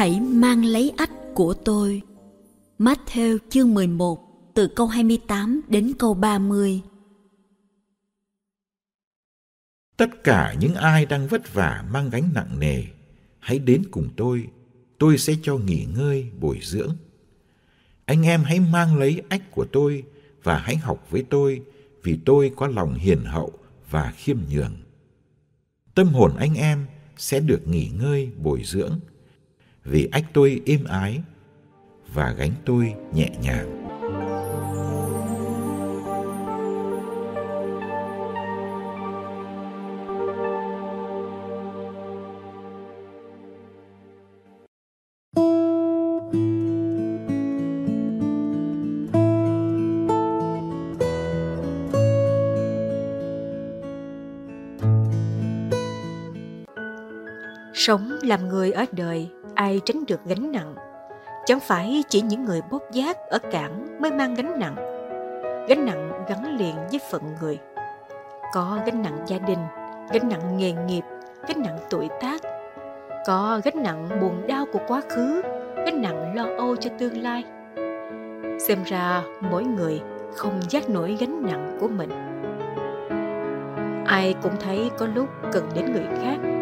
Hãy mang lấy ách của tôi. Matthew chương 11 từ câu 28 đến câu 30. Tất cả những ai đang vất vả mang gánh nặng nề, hãy đến cùng tôi, tôi sẽ cho nghỉ ngơi, bồi dưỡng. Anh em hãy mang lấy ách của tôi và hãy học với tôi, vì tôi có lòng hiền hậu và khiêm nhường. Tâm hồn anh em sẽ được nghỉ ngơi, bồi dưỡng, vì ách tôi êm ái và gánh tôi nhẹ nhàng. Sống làm người ở đời, ai tránh được gánh nặng. Chẳng phải chỉ những người bốc giác ở cảng mới mang gánh nặng. Gánh nặng gắn liền với phận người. Có gánh nặng gia đình, gánh nặng nghề nghiệp, gánh nặng tuổi tác. Có gánh nặng buồn đau của quá khứ, gánh nặng lo âu cho tương lai. Xem ra mỗi người không giác nổi gánh nặng của mình. Ai cũng thấy có lúc cần đến người khác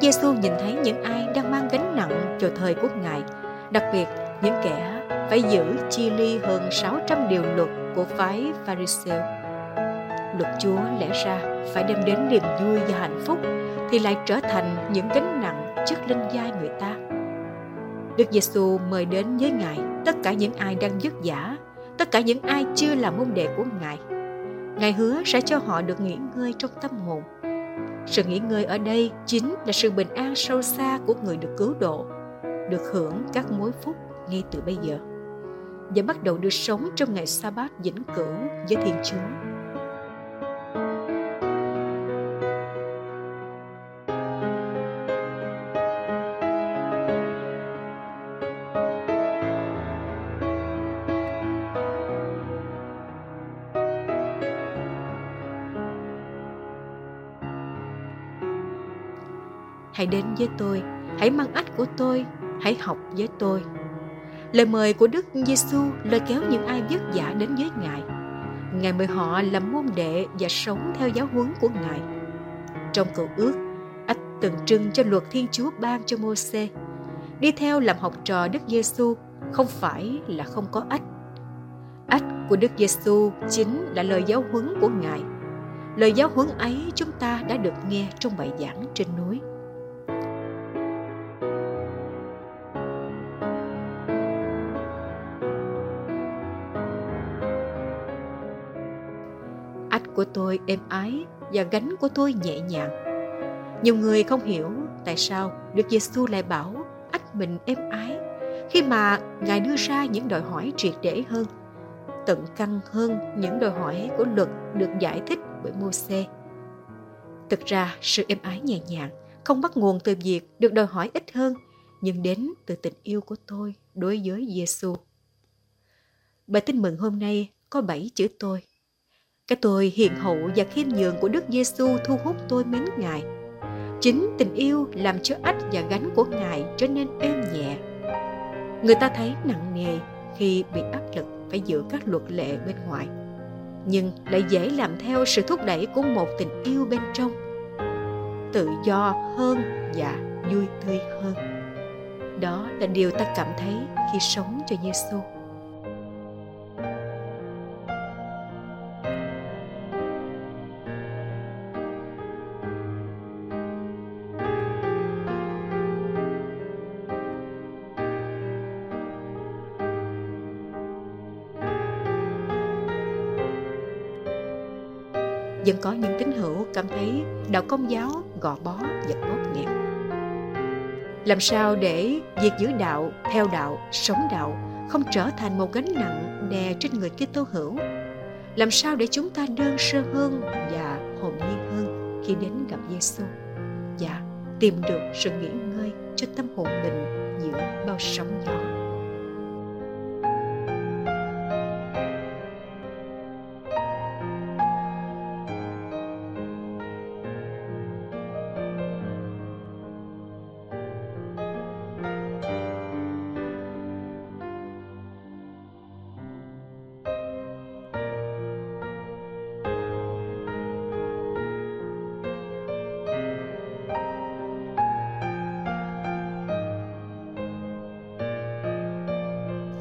Giêsu nhìn thấy những ai đang mang gánh nặng cho thời của Ngài, đặc biệt những kẻ phải giữ chi ly hơn 600 điều luật của phái Pharisee. Luật Chúa lẽ ra phải đem đến niềm vui và hạnh phúc thì lại trở thành những gánh nặng chất lên vai người ta. Đức Giêsu mời đến với Ngài tất cả những ai đang vất vả, tất cả những ai chưa là môn đệ của Ngài. Ngài hứa sẽ cho họ được nghỉ ngơi trong tâm hồn sự nghỉ ngơi ở đây chính là sự bình an sâu xa của người được cứu độ, được hưởng các mối phúc ngay từ bây giờ và bắt đầu được sống trong ngày sa bát vĩnh cửu với Thiên Chúa. Hãy đến với tôi, hãy mang ách của tôi, hãy học với tôi. Lời mời của Đức Giêsu lôi kéo những ai vất vả đến với Ngài. Ngài mời họ làm môn đệ và sống theo giáo huấn của Ngài. Trong cầu ước, ách tượng trưng cho luật Thiên Chúa ban cho Môse. Đi theo làm học trò Đức Giêsu không phải là không có ách. Ách của Đức Giêsu chính là lời giáo huấn của Ngài. Lời giáo huấn ấy chúng ta đã được nghe trong bài giảng trên núi. Của tôi êm ái và gánh của tôi nhẹ nhàng. Nhiều người không hiểu tại sao Đức Giêsu lại bảo ách mình êm ái khi mà Ngài đưa ra những đòi hỏi triệt để hơn, tận căn hơn những đòi hỏi của luật được giải thích bởi Môse. Thực ra, sự êm ái nhẹ nhàng không bắt nguồn từ việc được đòi hỏi ít hơn, nhưng đến từ tình yêu của tôi đối với Giêsu. Bài tin mừng hôm nay có bảy chữ tôi. Cái tôi hiền hậu và khiêm nhường của Đức Giêsu thu hút tôi mến Ngài. Chính tình yêu làm cho ách và gánh của Ngài trở nên êm nhẹ. Người ta thấy nặng nề khi bị áp lực phải giữ các luật lệ bên ngoài, nhưng lại dễ làm theo sự thúc đẩy của một tình yêu bên trong tự do hơn và vui tươi hơn đó là điều ta cảm thấy khi sống cho Giêsu. Vẫn có những tín hữu cảm thấy đạo công giáo gò bó và bóp nghẹt làm sao để việc giữ đạo, theo đạo, sống đạo không trở thành một gánh nặng đè trên người Kitô hữu? Làm sao để chúng ta đơn sơ hơn và hồn nhiên hơn khi đến gặp Giêsu và tìm được sự nghỉ ngơi cho tâm hồn mình giữa bao sóng gió?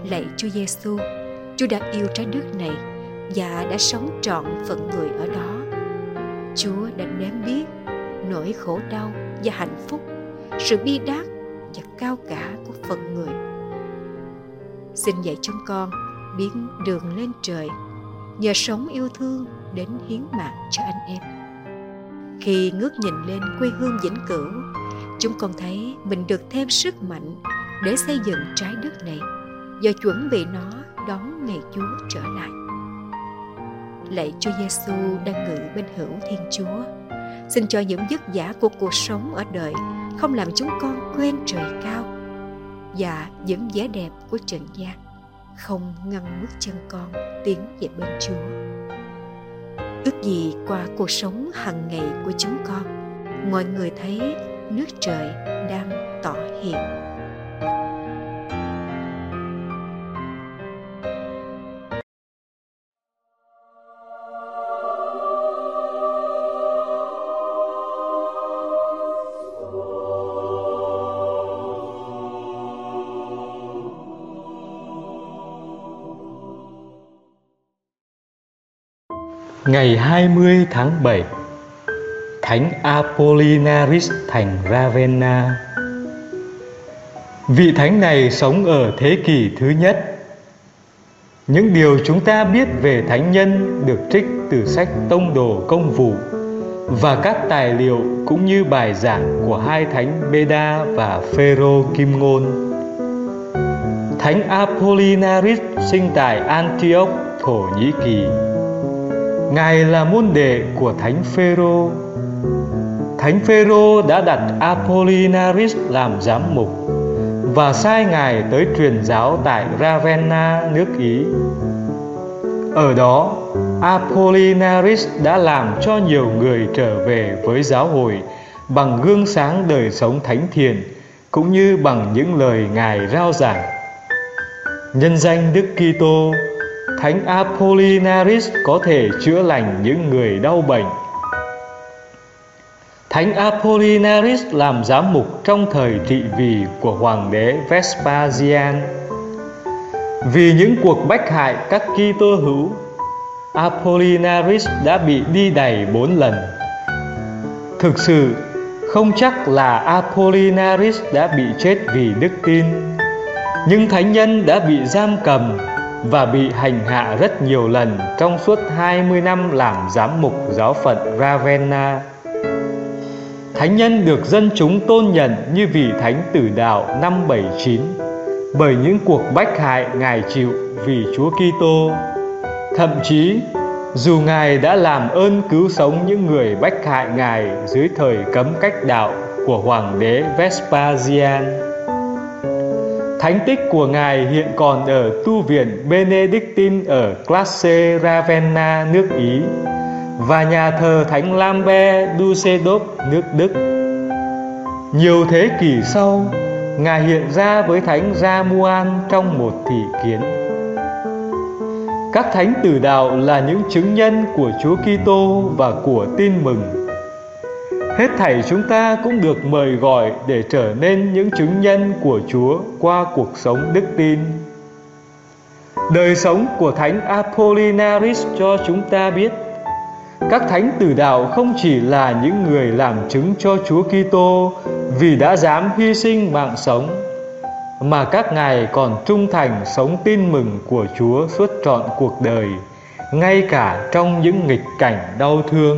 Lạy Chúa Giêsu, Chúa đã yêu trái đất này và đã sống trọn phận người ở đó. Chúa đã nếm biết nỗi khổ đau và hạnh phúc, sự bi đát và cao cả của phận người. Xin dạy chúng con biến đường lên trời, nhờ sống yêu thương đến hiến mạng cho anh em. Khi ngước nhìn lên quê hương vĩnh cửu, chúng con thấy mình được thêm sức mạnh để xây dựng trái đất này và chuẩn bị nó đón ngày Chúa trở lại. Lạy Chúa Giêsu đang ngự bên hữu Thiên Chúa, xin cho những vất vả của cuộc sống ở đời không làm chúng con quên trời cao và những vẻ đẹp của trần gian không ngăn bước chân con tiến về bên Chúa. Ước gì qua cuộc sống hàng ngày của chúng con, mọi người thấy nước trời đang tỏ hiện Ngày 20 tháng 7 Thánh Apollinaris thành Ravenna. Vị thánh này sống ở thế kỷ thứ nhất. Những điều chúng ta biết về thánh nhân được trích từ sách Tông Đồ Công Vụ và các tài liệu cũng như bài giảng của hai thánh Beda và Phêrô Kim Ngôn. Thánh Apollinaris sinh tại Antioch, Thổ Nhĩ Kỳ. Ngài là môn đệ của Thánh Phêrô. Thánh Phêrô đã đặt Apollinaris làm giám mục và sai ngài tới truyền giáo tại Ravenna, nước Ý. Ở đó, Apollinaris đã làm cho nhiều người trở về với giáo hội bằng gương sáng đời sống thánh thiện cũng như bằng những lời ngài rao giảng. Nhân danh Đức Kitô Thánh Apollinaris có thể chữa lành những người đau bệnh. Thánh Apollinaris làm giám mục trong thời trị vì của hoàng đế Vespasian. Vì những cuộc bách hại các Kitô hữu, Apollinaris đã bị đi đày bốn lần. Thực sự, không chắc là Apollinaris đã bị chết vì đức tin, nhưng thánh nhân đã bị giam cầm và bị hành hạ rất nhiều lần trong suốt 20 năm làm giám mục giáo phận Ravenna. Thánh nhân được dân chúng tôn nhận như vị thánh tử đạo năm 79 bởi những cuộc bách hại Ngài chịu vì Chúa Kitô. Thậm chí, dù Ngài đã làm ơn cứu sống những người bách hại Ngài dưới thời cấm cách đạo của Hoàng đế Vespasian, Thánh tích của Ngài hiện còn ở tu viện Benedictine ở Classe Ravenna, nước Ý và nhà thờ Thánh Lambert Dusseldorf, nước Đức. Nhiều thế kỷ sau, Ngài hiện ra với Thánh Ramuan trong một thị kiến. Các thánh tử đạo là những chứng nhân của Chúa Kitô và của tin mừng. Hết thảy chúng ta cũng được mời gọi để trở nên những chứng nhân của Chúa qua cuộc sống đức tin. Đời sống của Thánh Apollinaris cho chúng ta biết, các thánh tử đạo không chỉ là những người làm chứng cho Chúa Kitô vì đã dám hy sinh mạng sống, mà các ngài còn trung thành sống tin mừng của Chúa suốt trọn cuộc đời, ngay cả trong những nghịch cảnh đau thương